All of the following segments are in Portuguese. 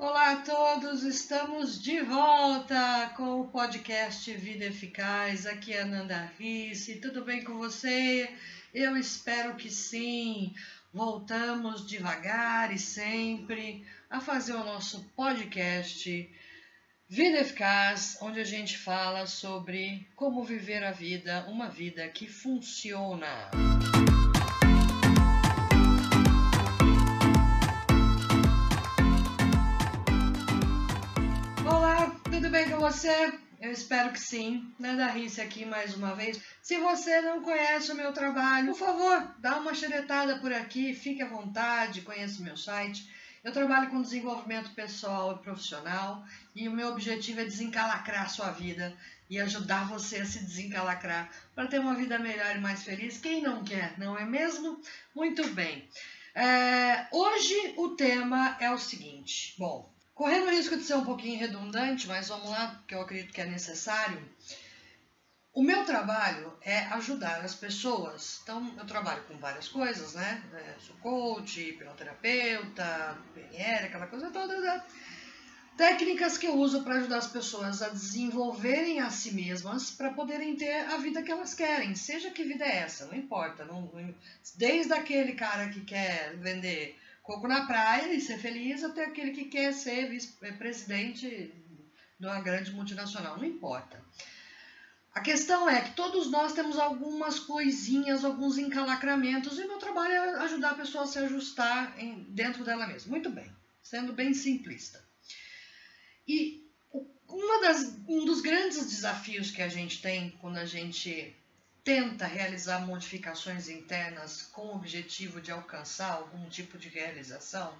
Olá a todos, estamos de volta com o podcast Vida Eficaz. Aqui é a Nanda Risse, tudo bem com você? Eu espero que sim. Voltamos devagar e sempre a fazer o nosso podcast Vida Eficaz, onde a gente fala sobre como viver a vida, uma vida que funciona. tudo bem com você? Eu espero que sim. Nada Risse aqui mais uma vez. Se você não conhece o meu trabalho, por favor, dá uma xeretada por aqui, fique à vontade, conheça o meu site. Eu trabalho com desenvolvimento pessoal e profissional e o meu objetivo é desencalacrar a sua vida e ajudar você a se desencalacrar para ter uma vida melhor e mais feliz. Quem não quer, não é mesmo? Muito bem. É, hoje o tema é o seguinte. Bom, Correndo o risco de ser um pouquinho redundante, mas vamos lá, porque eu acredito que é necessário. O meu trabalho é ajudar as pessoas. Então, eu trabalho com várias coisas, né? É, sou coach, hipnoterapeuta, PNL, aquela coisa toda. Né? Técnicas que eu uso para ajudar as pessoas a desenvolverem a si mesmas para poderem ter a vida que elas querem, seja que vida é essa, não importa. Não, desde aquele cara que quer vender coco na praia e ser feliz até aquele que quer ser vice-presidente de uma grande multinacional, não importa. A questão é que todos nós temos algumas coisinhas, alguns encalacramentos, e meu trabalho é ajudar a pessoa a se ajustar em, dentro dela mesma. Muito bem, sendo bem simplista. E uma das, um dos grandes desafios que a gente tem quando a gente tenta realizar modificações internas com o objetivo de alcançar algum tipo de realização,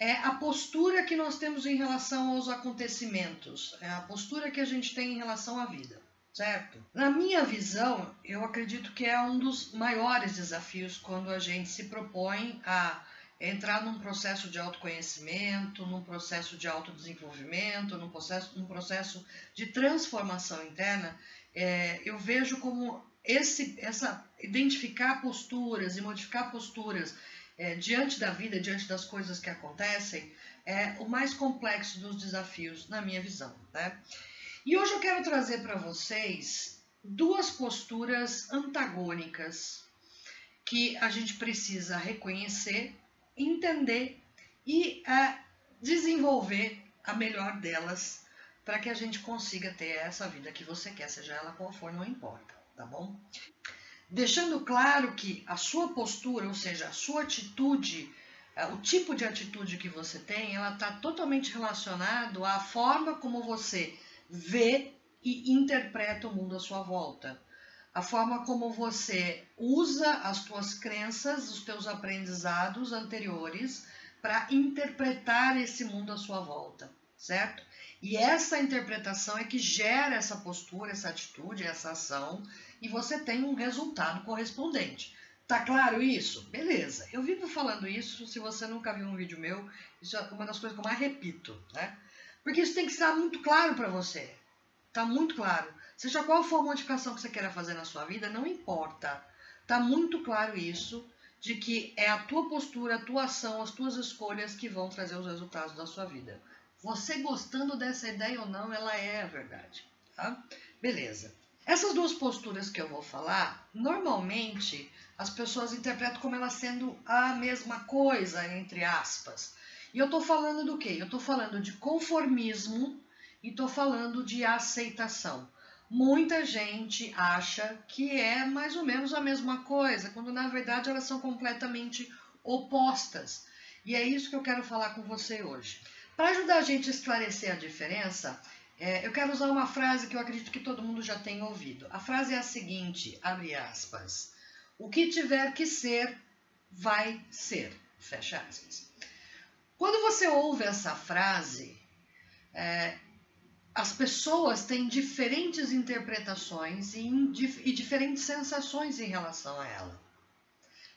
é a postura que nós temos em relação aos acontecimentos, é a postura que a gente tem em relação à vida, certo? Na minha visão, eu acredito que é um dos maiores desafios quando a gente se propõe a entrar num processo de autoconhecimento, num processo de autodesenvolvimento, num processo, num processo de transformação interna é, eu vejo como esse, essa identificar posturas e modificar posturas é, diante da vida, diante das coisas que acontecem, é o mais complexo dos desafios, na minha visão. Né? E hoje eu quero trazer para vocês duas posturas antagônicas que a gente precisa reconhecer, entender e é, desenvolver a melhor delas para que a gente consiga ter essa vida que você quer, seja ela qual for, não importa, tá bom? Deixando claro que a sua postura, ou seja, a sua atitude, é, o tipo de atitude que você tem, ela está totalmente relacionado à forma como você vê e interpreta o mundo à sua volta. A forma como você usa as suas crenças, os teus aprendizados anteriores para interpretar esse mundo à sua volta, certo? E essa interpretação é que gera essa postura, essa atitude, essa ação, e você tem um resultado correspondente. Tá claro isso? Beleza. Eu vivo falando isso, se você nunca viu um vídeo meu, isso é uma das coisas que eu mais repito, né? Porque isso tem que estar muito claro para você. Tá muito claro. Seja qual for a modificação que você queira fazer na sua vida, não importa. Tá muito claro isso de que é a tua postura, a tua ação, as tuas escolhas que vão trazer os resultados da sua vida. Você gostando dessa ideia ou não, ela é a verdade. Tá? Beleza. Essas duas posturas que eu vou falar, normalmente as pessoas interpretam como elas sendo a mesma coisa, entre aspas. E eu estou falando do quê? Eu estou falando de conformismo e estou falando de aceitação. Muita gente acha que é mais ou menos a mesma coisa, quando na verdade elas são completamente opostas. E é isso que eu quero falar com você hoje. Para ajudar a gente a esclarecer a diferença, é, eu quero usar uma frase que eu acredito que todo mundo já tem ouvido. A frase é a seguinte, abre aspas, o que tiver que ser, vai ser, fecha aspas. Quando você ouve essa frase, é, as pessoas têm diferentes interpretações e, e diferentes sensações em relação a ela.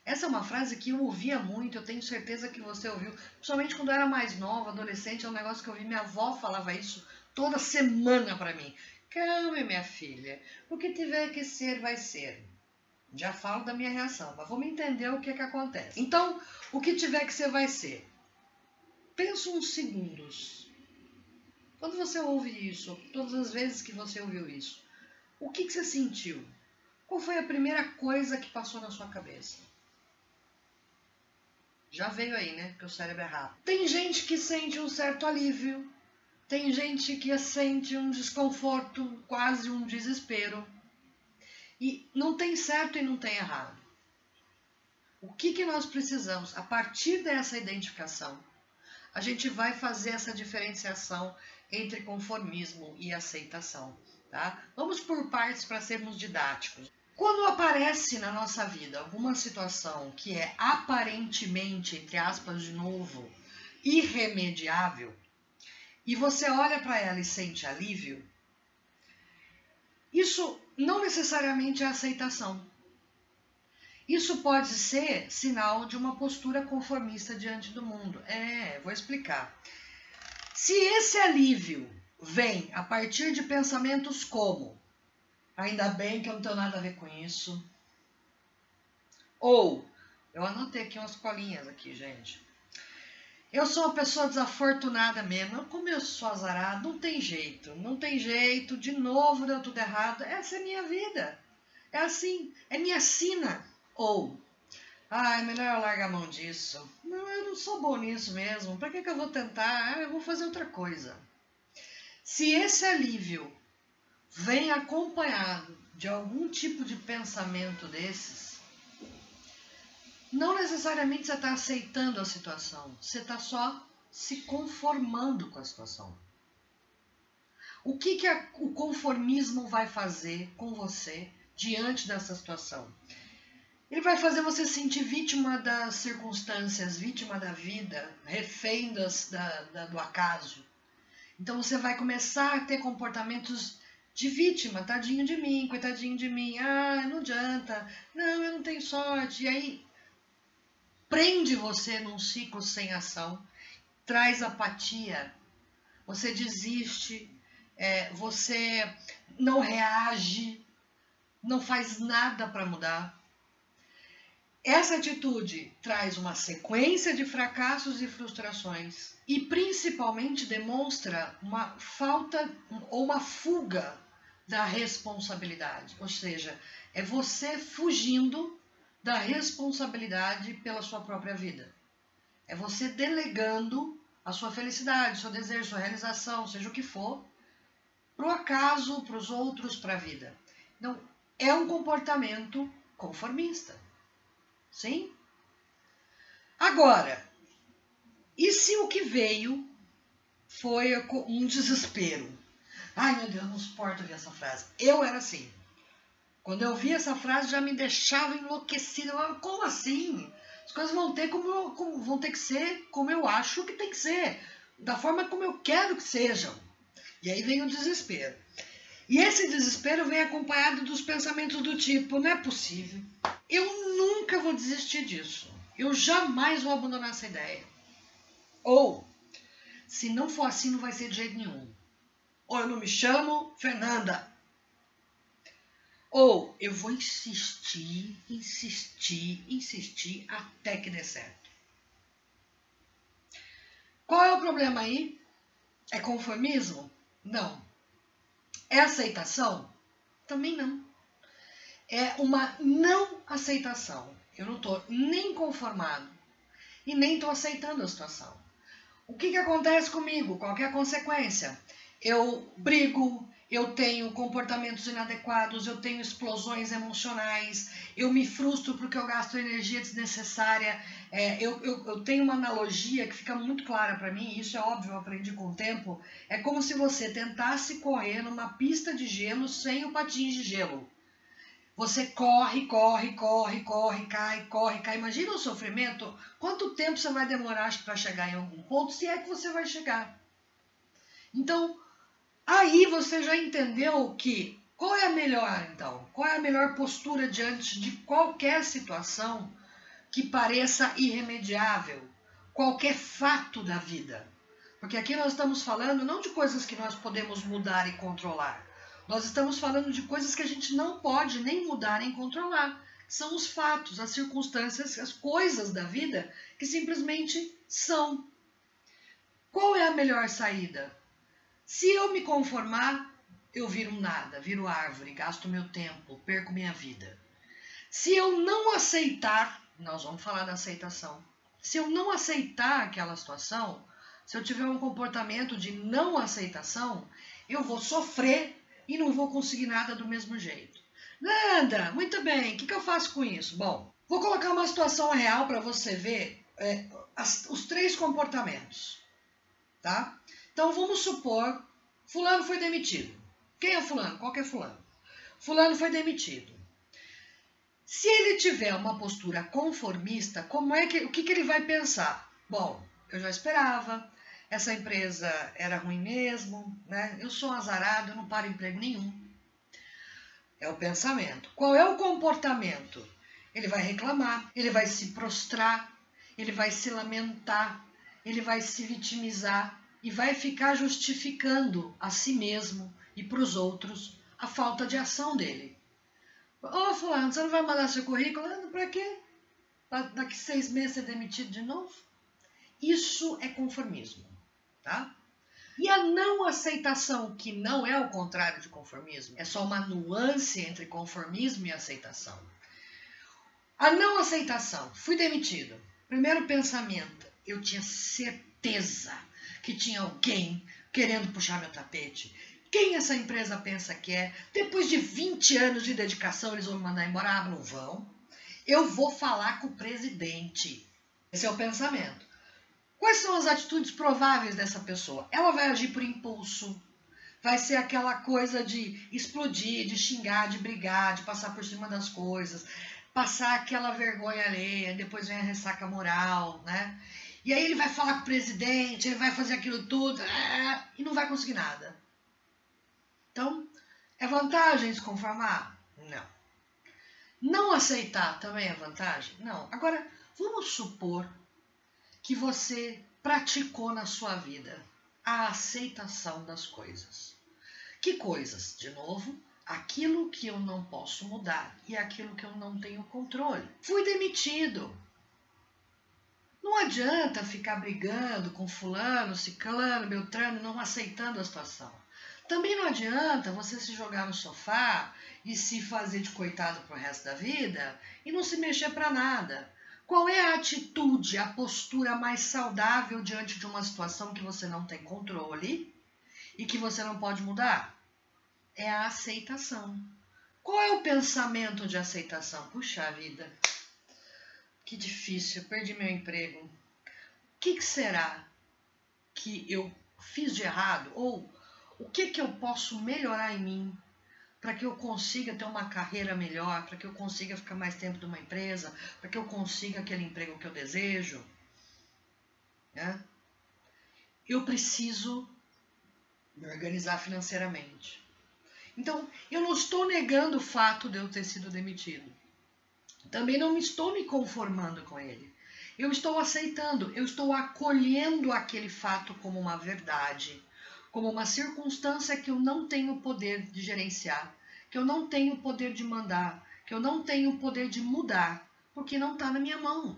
Essa é uma frase que eu ouvia muito, eu tenho certeza que você ouviu, principalmente quando eu era mais nova, adolescente, é um negócio que eu ouvi, minha avó falava isso toda semana para mim. Calma, minha filha, o que tiver que ser, vai ser. Já falo da minha reação, mas vamos entender o que, é que acontece. Então, o que tiver que ser, vai ser. pensa uns segundos. Quando você ouve isso, todas as vezes que você ouviu isso, o que, que você sentiu? Qual foi a primeira coisa que passou na sua cabeça? Já veio aí, né? Porque o cérebro é rápido. Tem gente que sente um certo alívio, tem gente que sente um desconforto, quase um desespero. E não tem certo e não tem errado. O que, que nós precisamos? A partir dessa identificação, a gente vai fazer essa diferenciação entre conformismo e aceitação. Tá? Vamos por partes para sermos didáticos. Quando aparece na nossa vida alguma situação que é aparentemente, entre aspas, de novo, irremediável, e você olha para ela e sente alívio, isso não necessariamente é aceitação. Isso pode ser sinal de uma postura conformista diante do mundo. É, vou explicar. Se esse alívio vem a partir de pensamentos como ainda bem que eu não tenho nada a ver com isso, ou eu anotei aqui umas colinhas aqui, gente. Eu sou uma pessoa desafortunada mesmo. Como eu sou azarado, não tem jeito. Não tem jeito. De novo deu tudo errado. Essa é minha vida. É assim. É minha sina. Ou, ah, é melhor eu largar a mão disso. Não, eu não sou bom nisso mesmo. Para que, que eu vou tentar? Ah, eu vou fazer outra coisa. Se esse alívio vem acompanhado de algum tipo de pensamento desses, não necessariamente você está aceitando a situação, você está só se conformando com a situação. O que, que a, o conformismo vai fazer com você diante dessa situação? Ele vai fazer você se sentir vítima das circunstâncias, vítima da vida, refém das, da, da, do acaso. Então você vai começar a ter comportamentos de vítima, tadinho de mim, coitadinho de mim, ah, não adianta, não, eu não tenho sorte. E aí prende você num ciclo sem ação, traz apatia, você desiste, é, você não reage, não faz nada para mudar. Essa atitude traz uma sequência de fracassos e frustrações e principalmente demonstra uma falta ou uma fuga da responsabilidade, ou seja, é você fugindo da responsabilidade pela sua própria vida. É você delegando a sua felicidade, seu desejo, sua realização, seja o que for, para o acaso, para os outros, para a vida. Então, é um comportamento conformista. Sim? Agora, e se o que veio foi um desespero? Ai meu Deus, não suporto ouvir essa frase. Eu era assim. Quando eu vi essa frase já me deixava enlouquecida. Eu, como assim? As coisas vão ter como, como, vão ter que ser como eu acho que tem que ser, da forma como eu quero que sejam. E aí vem o desespero. E esse desespero vem acompanhado dos pensamentos do tipo: não é possível. Eu nunca vou desistir disso. Eu jamais vou abandonar essa ideia. Ou, se não for assim, não vai ser de jeito nenhum. Ou eu não me chamo Fernanda. Ou eu vou insistir, insistir, insistir até que dê certo. Qual é o problema aí? É conformismo? Não. É aceitação? Também não. É uma não aceitação. Eu não estou nem conformado e nem estou aceitando a situação. O que, que acontece comigo? Qual é a consequência? Eu brigo, eu tenho comportamentos inadequados, eu tenho explosões emocionais, eu me frustro porque eu gasto energia desnecessária. É, eu, eu, eu, tenho uma analogia que fica muito clara para mim, isso é óbvio, eu aprendi com o tempo. É como se você tentasse correr numa pista de gelo sem o patins de gelo. Você corre, corre, corre, corre, cai, corre, cai. Imagina o sofrimento. Quanto tempo você vai demorar para chegar em algum ponto, se é que você vai chegar? Então, Aí você já entendeu que qual é a melhor, então? Qual é a melhor postura diante de qualquer situação que pareça irremediável, qualquer fato da vida? Porque aqui nós estamos falando não de coisas que nós podemos mudar e controlar. Nós estamos falando de coisas que a gente não pode nem mudar nem controlar. São os fatos, as circunstâncias, as coisas da vida que simplesmente são. melhor saída? Se eu me conformar, eu viro nada, viro árvore, gasto meu tempo, perco minha vida. Se eu não aceitar, nós vamos falar da aceitação. Se eu não aceitar aquela situação, se eu tiver um comportamento de não aceitação, eu vou sofrer e não vou conseguir nada do mesmo jeito. Nanda, muito bem, o que, que eu faço com isso? Bom, vou colocar uma situação real para você ver é, as, os três comportamentos, tá? Então vamos supor, fulano foi demitido. Quem é fulano? Qual é fulano? Fulano foi demitido. Se ele tiver uma postura conformista, como é que o que, que ele vai pensar? Bom, eu já esperava, essa empresa era ruim mesmo, né? Eu sou azarado, eu não paro emprego nenhum. É o pensamento. Qual é o comportamento? Ele vai reclamar, ele vai se prostrar, ele vai se lamentar, ele vai se vitimizar e vai ficar justificando a si mesmo e para os outros a falta de ação dele. Ô, oh, Fulano, você não vai mandar seu currículo? Para quê? Daqui seis meses ser demitido de novo? Isso é conformismo, tá? E a não aceitação, que não é o contrário de conformismo, é só uma nuance entre conformismo e aceitação. A não aceitação, fui demitido. Primeiro pensamento, eu tinha certeza que tinha alguém querendo puxar meu tapete. Quem essa empresa pensa que é? Depois de 20 anos de dedicação, eles vão me mandar embora? Ah, não vão. Eu vou falar com o presidente. Esse é o pensamento. Quais são as atitudes prováveis dessa pessoa? Ela vai agir por impulso, vai ser aquela coisa de explodir, de xingar, de brigar, de passar por cima das coisas, passar aquela vergonha alheia, depois vem a ressaca moral, né? E aí ele vai falar com o presidente, ele vai fazer aquilo tudo é, e não vai conseguir nada. Então, é vantagem se conformar? Não. Não aceitar também é vantagem? Não. Agora, vamos supor que você praticou na sua vida a aceitação das coisas. Que coisas? De novo, aquilo que eu não posso mudar e aquilo que eu não tenho controle. Fui demitido. Não adianta ficar brigando com fulano, ciclano, beltrano, não aceitando a situação. Também não adianta você se jogar no sofá e se fazer de coitado pro resto da vida e não se mexer para nada. Qual é a atitude, a postura mais saudável diante de uma situação que você não tem controle e que você não pode mudar? É a aceitação. Qual é o pensamento de aceitação? Puxa vida, que difícil, perdi meu emprego. O que, que será que eu fiz de errado? Ou o que, que eu posso melhorar em mim para que eu consiga ter uma carreira melhor, para que eu consiga ficar mais tempo numa empresa, para que eu consiga aquele emprego que eu desejo. Né? Eu preciso me organizar financeiramente. Então, eu não estou negando o fato de eu ter sido demitido. Também não estou me conformando com ele. Eu estou aceitando, eu estou acolhendo aquele fato como uma verdade como uma circunstância que eu não tenho poder de gerenciar, que eu não tenho poder de mandar, que eu não tenho poder de mudar, porque não está na minha mão.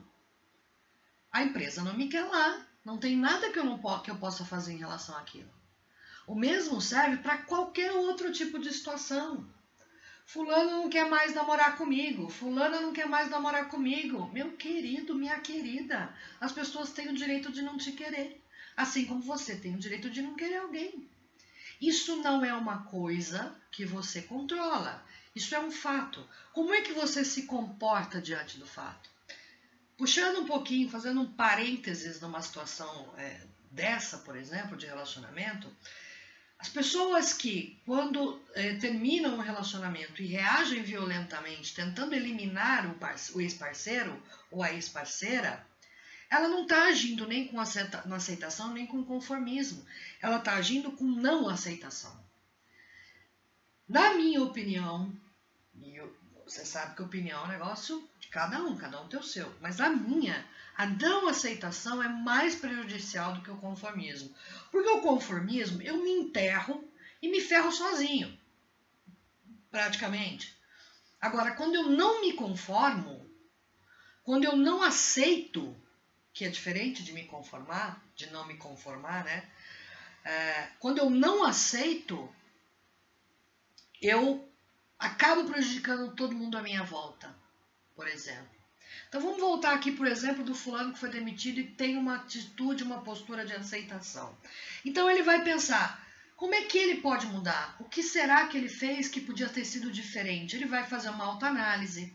A empresa não me quer lá, não tem nada que eu, não que eu possa fazer em relação àquilo. O mesmo serve para qualquer outro tipo de situação. Fulano não quer mais namorar comigo, fulana não quer mais namorar comigo. Meu querido, minha querida, as pessoas têm o direito de não te querer. Assim como você tem o direito de não querer alguém. Isso não é uma coisa que você controla. Isso é um fato. Como é que você se comporta diante do fato? Puxando um pouquinho, fazendo um parênteses numa situação é, dessa, por exemplo, de relacionamento, as pessoas que, quando é, terminam um relacionamento e reagem violentamente, tentando eliminar o, o ex-parceiro ou a ex-parceira, ela não está agindo nem com aceitação, nem com conformismo. Ela está agindo com não aceitação. Na minha opinião, e eu, você sabe que opinião é um negócio de cada um, cada um tem o seu, mas na minha, a não aceitação é mais prejudicial do que o conformismo. Porque o conformismo, eu me enterro e me ferro sozinho, praticamente. Agora, quando eu não me conformo, quando eu não aceito que é diferente de me conformar, de não me conformar, né? É, quando eu não aceito, eu acabo prejudicando todo mundo à minha volta, por exemplo. Então vamos voltar aqui, por exemplo, do fulano que foi demitido e tem uma atitude, uma postura de aceitação. Então ele vai pensar: como é que ele pode mudar? O que será que ele fez que podia ter sido diferente? Ele vai fazer uma autoanálise.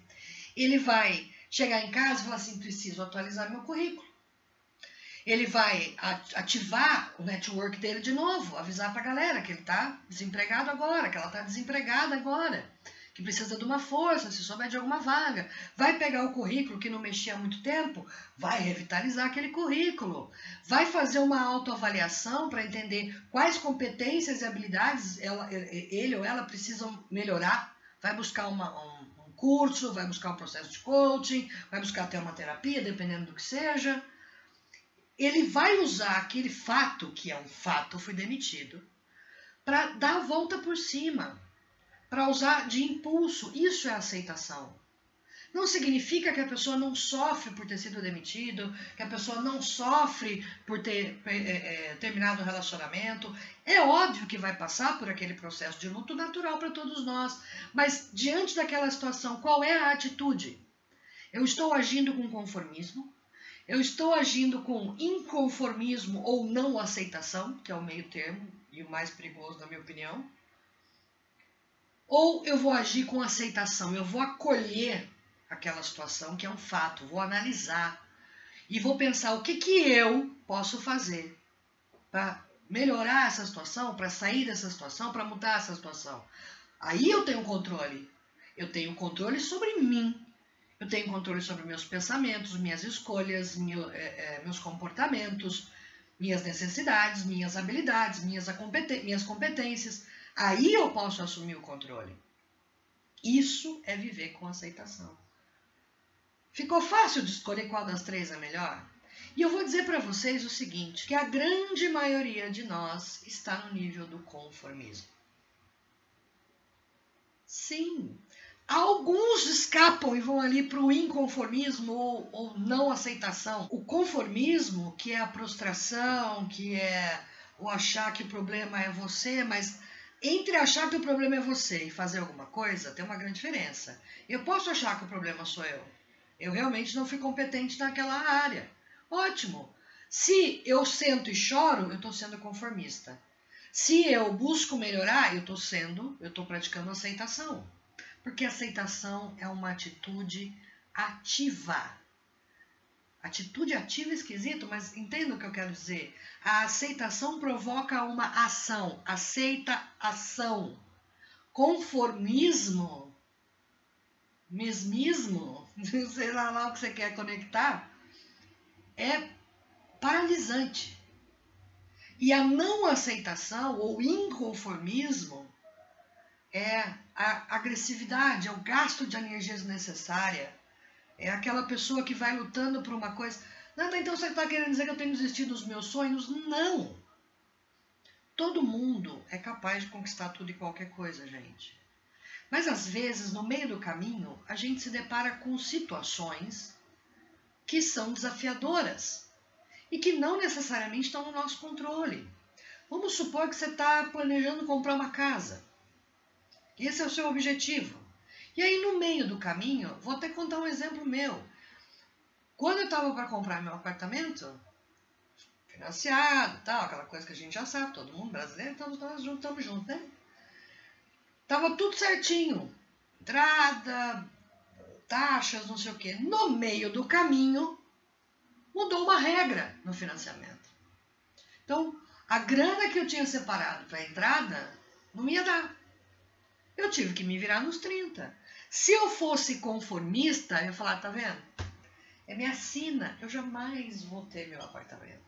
Ele vai chegar em casa e falar assim: preciso atualizar meu currículo. Ele vai ativar o network dele de novo, avisar para a galera que ele está desempregado agora, que ela está desempregada agora que precisa de uma força, se souber de alguma vaga. Vai pegar o currículo que não mexia há muito tempo, vai revitalizar aquele currículo. Vai fazer uma autoavaliação para entender quais competências e habilidades ela, ele ou ela precisam melhorar. Vai buscar uma, um, um curso, vai buscar um processo de coaching, vai buscar até uma terapia, dependendo do que seja. Ele vai usar aquele fato, que é um fato, foi demitido, para dar a volta por cima para usar de impulso. Isso é aceitação. Não significa que a pessoa não sofre por ter sido demitido, que a pessoa não sofre por ter é, é, terminado o relacionamento. É óbvio que vai passar por aquele processo de luto natural para todos nós. Mas diante daquela situação, qual é a atitude? Eu estou agindo com conformismo? Eu estou agindo com inconformismo ou não aceitação, que é o meio termo e o mais perigoso, na minha opinião? Ou eu vou agir com aceitação, eu vou acolher aquela situação que é um fato, vou analisar e vou pensar o que, que eu posso fazer para melhorar essa situação, para sair dessa situação, para mudar essa situação. Aí eu tenho controle. Eu tenho controle sobre mim. Eu tenho controle sobre meus pensamentos, minhas escolhas, é, é, meus comportamentos, minhas necessidades, minhas habilidades, minhas, minhas competências. Aí eu posso assumir o controle. Isso é viver com aceitação. Ficou fácil de escolher qual das três é melhor? E eu vou dizer para vocês o seguinte, que a grande maioria de nós está no nível do conformismo. Sim, alguns escapam e vão ali para o inconformismo ou, ou não aceitação. O conformismo, que é a prostração, que é o achar que o problema é você, mas entre achar que o problema é você e fazer alguma coisa, tem uma grande diferença. Eu posso achar que o problema sou eu. Eu realmente não fui competente naquela área. Ótimo. Se eu sento e choro, eu estou sendo conformista. Se eu busco melhorar, eu estou sendo, eu estou praticando aceitação. Porque aceitação é uma atitude ativa. Atitude ativa é esquisito, mas entenda o que eu quero dizer. A aceitação provoca uma ação. Aceita ação. Conformismo, mesmismo, sei lá, lá o que você quer conectar, é paralisante. E a não aceitação ou inconformismo é a agressividade, é o gasto de energia desnecessária é aquela pessoa que vai lutando por uma coisa. Não, então você está querendo dizer que eu tenho desistido dos meus sonhos? Não! Todo mundo é capaz de conquistar tudo e qualquer coisa, gente. Mas às vezes, no meio do caminho, a gente se depara com situações que são desafiadoras e que não necessariamente estão no nosso controle. Vamos supor que você está planejando comprar uma casa. Esse é o seu objetivo. E aí, no meio do caminho, vou até contar um exemplo meu. Quando eu estava para comprar meu apartamento, financiado, tal, aquela coisa que a gente já sabe, todo mundo brasileiro, estamos nós juntos, estamos juntos, né? Tava tudo certinho. Entrada, taxas, não sei o quê. No meio do caminho, mudou uma regra no financiamento. Então, a grana que eu tinha separado para a entrada não ia dar. Eu tive que me virar nos 30. Se eu fosse conformista, eu ia falar, tá vendo? É minha sina, eu jamais vou ter meu apartamento.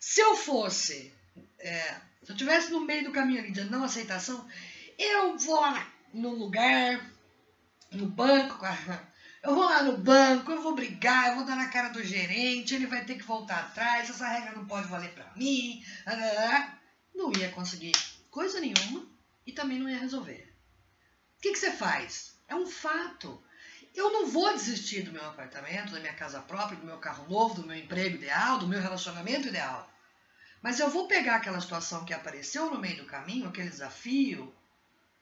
Se eu fosse, é, se eu tivesse no meio do caminho ali de não aceitação, eu vou lá no lugar, no banco, eu vou lá no banco, eu vou brigar, eu vou dar na cara do gerente, ele vai ter que voltar atrás, essa regra não pode valer para mim, não ia conseguir coisa nenhuma e também não ia resolver. O que, que você faz? É um fato. Eu não vou desistir do meu apartamento, da minha casa própria, do meu carro novo, do meu emprego ideal, do meu relacionamento ideal. Mas eu vou pegar aquela situação que apareceu no meio do caminho, aquele desafio,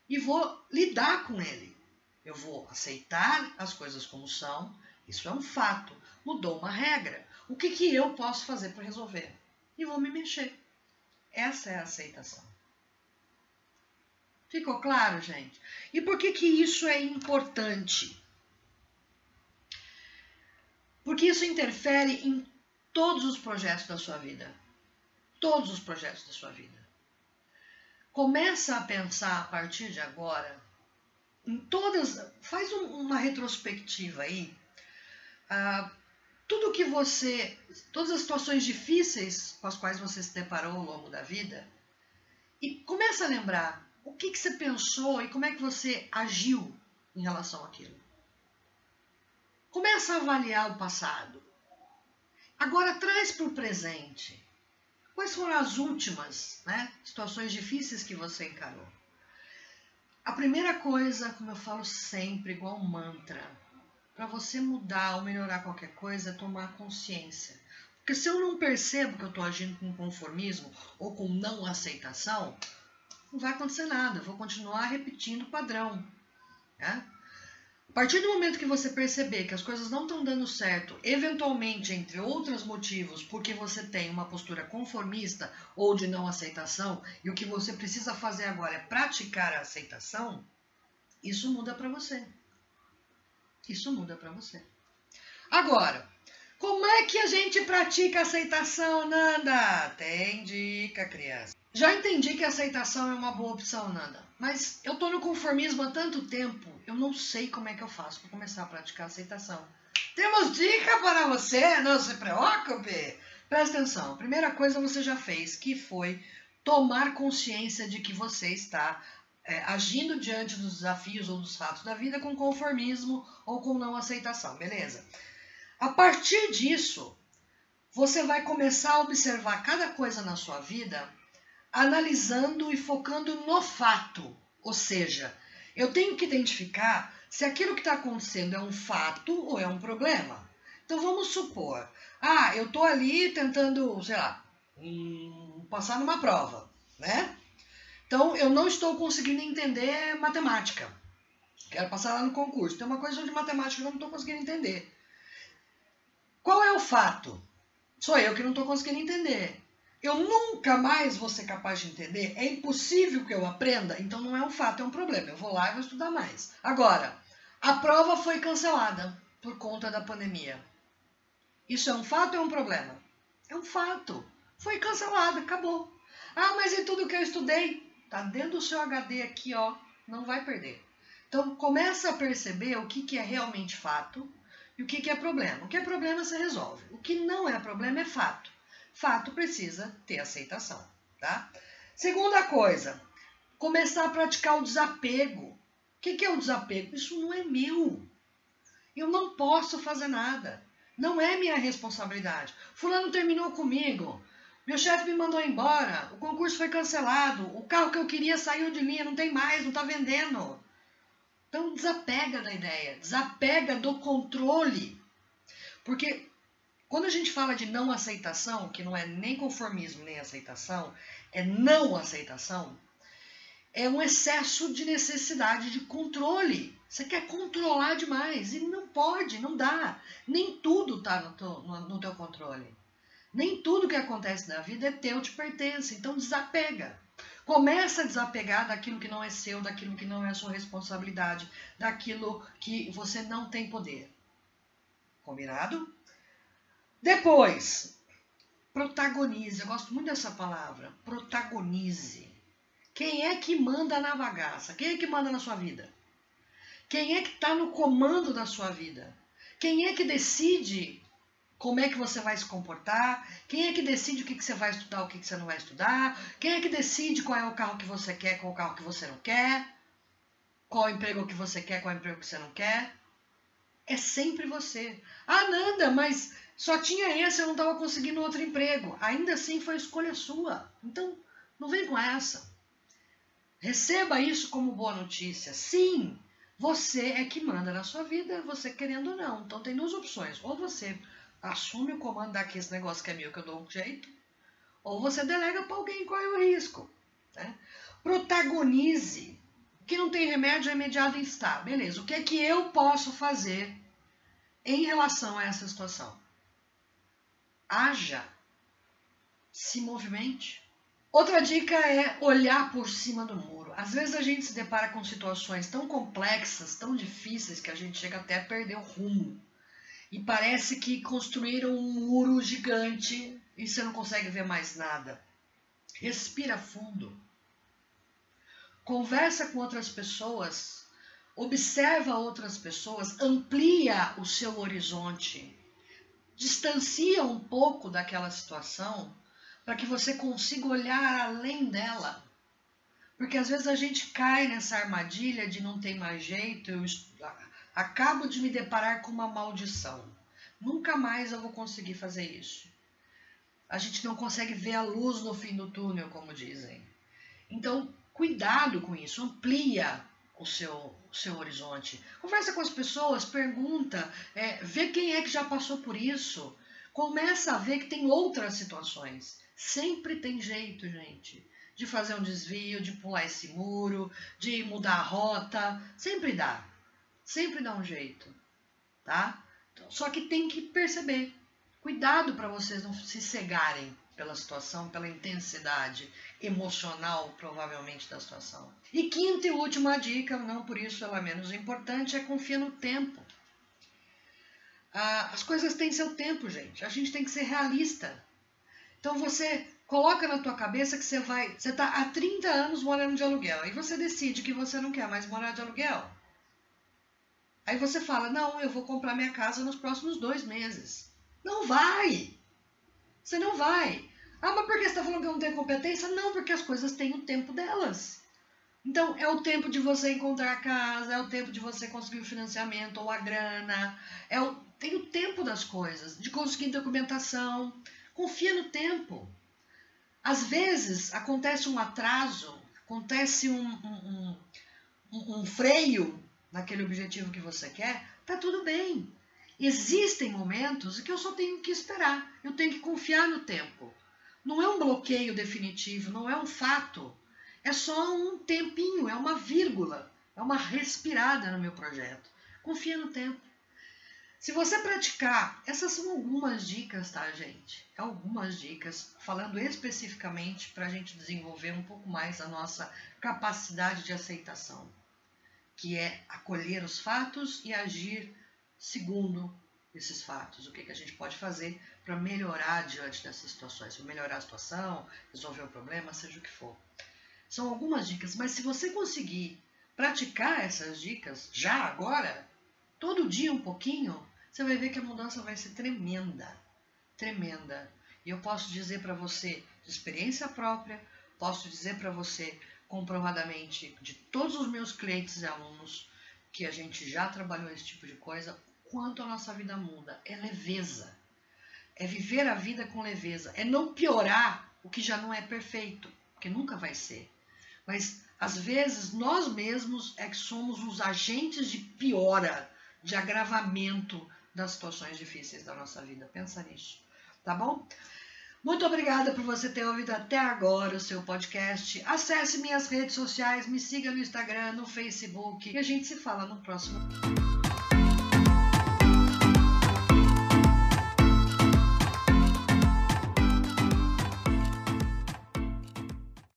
e vou lidar com ele. Eu vou aceitar as coisas como são, isso é um fato. Mudou uma regra. O que, que eu posso fazer para resolver? E vou me mexer. Essa é a aceitação. Ficou claro, gente? E por que, que isso é importante? Porque isso interfere em todos os projetos da sua vida. Todos os projetos da sua vida. Começa a pensar a partir de agora em todas. Faz um, uma retrospectiva aí. Ah, tudo que você. Todas as situações difíceis com as quais você se deparou ao longo da vida. E começa a lembrar o que, que você pensou e como é que você agiu em relação àquilo. Começa a avaliar o passado. Agora traz para o presente. Quais foram as últimas né, situações difíceis que você encarou? A primeira coisa, como eu falo sempre, igual mantra, para você mudar ou melhorar qualquer coisa é tomar consciência. Porque se eu não percebo que eu estou agindo com conformismo ou com não aceitação, não vai acontecer nada. Vou continuar repetindo o padrão. Né? A partir do momento que você perceber que as coisas não estão dando certo, eventualmente, entre outros motivos, porque você tem uma postura conformista ou de não aceitação, e o que você precisa fazer agora é praticar a aceitação, isso muda para você. Isso muda para você. Agora, como é que a gente pratica aceitação, Nanda? Tem dica, criança. Já entendi que aceitação é uma boa opção, Nanda. Mas eu tô no conformismo há tanto tempo, eu não sei como é que eu faço para começar a praticar aceitação. Temos dica para você, não se preocupe. Presta atenção. A primeira coisa você já fez, que foi tomar consciência de que você está é, agindo diante dos desafios ou dos fatos da vida com conformismo ou com não aceitação, beleza? A partir disso, você vai começar a observar cada coisa na sua vida analisando e focando no fato. Ou seja, eu tenho que identificar se aquilo que está acontecendo é um fato ou é um problema. Então vamos supor, ah, eu estou ali tentando, sei lá, hum, passar numa prova, né? Então eu não estou conseguindo entender matemática. Quero passar lá no concurso. Tem uma coisa de matemática que eu não estou conseguindo entender. É fato? Sou eu que não estou conseguindo entender eu nunca mais vou ser capaz de entender, é impossível que eu aprenda, então não é um fato, é um problema. Eu vou lá e vou estudar mais. Agora, a prova foi cancelada por conta da pandemia. Isso é um fato ou é um problema? É um fato. Foi cancelada, acabou. Ah, mas e tudo que eu estudei? Tá dentro do seu HD aqui, ó. Não vai perder. Então, começa a perceber o que, que é realmente fato e o que, que é problema. O que é problema você resolve. O que não é problema é fato fato precisa ter aceitação, tá? Segunda coisa, começar a praticar o desapego. O que, que é o desapego? Isso não é meu. Eu não posso fazer nada. Não é minha responsabilidade. Fulano terminou comigo. Meu chefe me mandou embora. O concurso foi cancelado. O carro que eu queria saiu de linha, não tem mais, não está vendendo. Então desapega da ideia, desapega do controle. Porque quando a gente fala de não aceitação, que não é nem conformismo nem aceitação, é não aceitação, é um excesso de necessidade de controle. Você quer controlar demais e não pode, não dá. Nem tudo está no, teu, no, no teu controle. Nem tudo que acontece na vida é teu, te pertence. Então desapega. Começa a desapegar daquilo que não é seu, daquilo que não é sua responsabilidade, daquilo que você não tem poder. Combinado? Depois, protagonize. Eu gosto muito dessa palavra. Protagonize. Quem é que manda na bagaça? Quem é que manda na sua vida? Quem é que está no comando da sua vida? Quem é que decide como é que você vai se comportar? Quem é que decide o que, que você vai estudar, o que, que você não vai estudar? Quem é que decide qual é o carro que você quer, qual o carro que você não quer? Qual o emprego que você quer, qual o emprego que você não quer? É sempre você. Ah, Nanda, mas só tinha esse, eu não estava conseguindo outro emprego. Ainda assim foi escolha sua. Então, não vem com essa. Receba isso como boa notícia. Sim, Você é que manda na sua vida, você querendo ou não. Então tem duas opções. Ou você assume o comando daqui, esse negócio que é meu, que eu dou um jeito, ou você delega para alguém qual é o risco. Né? Protagonize. Que não tem remédio é imediato está. Beleza, o que é que eu posso fazer em relação a essa situação? Haja. Se movimente. Outra dica é olhar por cima do muro. Às vezes a gente se depara com situações tão complexas, tão difíceis, que a gente chega até a perder o rumo. E parece que construíram um muro gigante e você não consegue ver mais nada. Respira fundo. Conversa com outras pessoas. Observa outras pessoas. Amplia o seu horizonte. Distancia um pouco daquela situação para que você consiga olhar além dela. Porque às vezes a gente cai nessa armadilha de não ter mais jeito, eu acabo de me deparar com uma maldição. Nunca mais eu vou conseguir fazer isso. A gente não consegue ver a luz no fim do túnel, como dizem. Então, cuidado com isso, amplia o seu, o seu horizonte. Conversa com as pessoas, pergunta, é, vê quem é que já passou por isso. Começa a ver que tem outras situações. Sempre tem jeito, gente, de fazer um desvio, de pular esse muro, de mudar a rota. Sempre dá. Sempre dá um jeito, tá? Só que tem que perceber. Cuidado para vocês não se cegarem pela situação, pela intensidade emocional, provavelmente, da situação. E quinta e última dica, não por isso ela é menos importante, é confia no tempo. Ah, as coisas têm seu tempo, gente. A gente tem que ser realista. Então você coloca na tua cabeça que você vai, você está há 30 anos morando de aluguel e você decide que você não quer mais morar de aluguel. Aí você fala, não, eu vou comprar minha casa nos próximos dois meses. Não vai! Você não vai. Ah, mas por que você está falando que eu não tenho competência? Não, porque as coisas têm o tempo delas. Então, é o tempo de você encontrar a casa, é o tempo de você conseguir o financiamento ou a grana, é o, tem o tempo das coisas, de conseguir documentação. Confia no tempo. Às vezes acontece um atraso, acontece um, um, um, um freio naquele objetivo que você quer, tá tudo bem. Existem momentos que eu só tenho que esperar, eu tenho que confiar no tempo. Não é um bloqueio definitivo, não é um fato. É só um tempinho, é uma vírgula, é uma respirada no meu projeto. Confia no tempo. Se você praticar, essas são algumas dicas, tá, gente? Algumas dicas, falando especificamente para a gente desenvolver um pouco mais a nossa capacidade de aceitação, que é acolher os fatos e agir segundo esses fatos. O que, que a gente pode fazer para melhorar diante dessas situações, para melhorar a situação, resolver o problema, seja o que for. São algumas dicas, mas se você conseguir praticar essas dicas já agora, todo dia um pouquinho, você vai ver que a mudança vai ser tremenda, tremenda. E eu posso dizer para você, de experiência própria, posso dizer para você comprovadamente, de todos os meus clientes e alunos, que a gente já trabalhou esse tipo de coisa, quanto a nossa vida muda. É leveza. É viver a vida com leveza. É não piorar o que já não é perfeito, porque nunca vai ser. Mas às vezes nós mesmos é que somos os agentes de piora, de agravamento das situações difíceis da nossa vida. Pensa nisso, tá bom? Muito obrigada por você ter ouvido até agora o seu podcast. Acesse minhas redes sociais, me siga no Instagram, no Facebook e a gente se fala no próximo.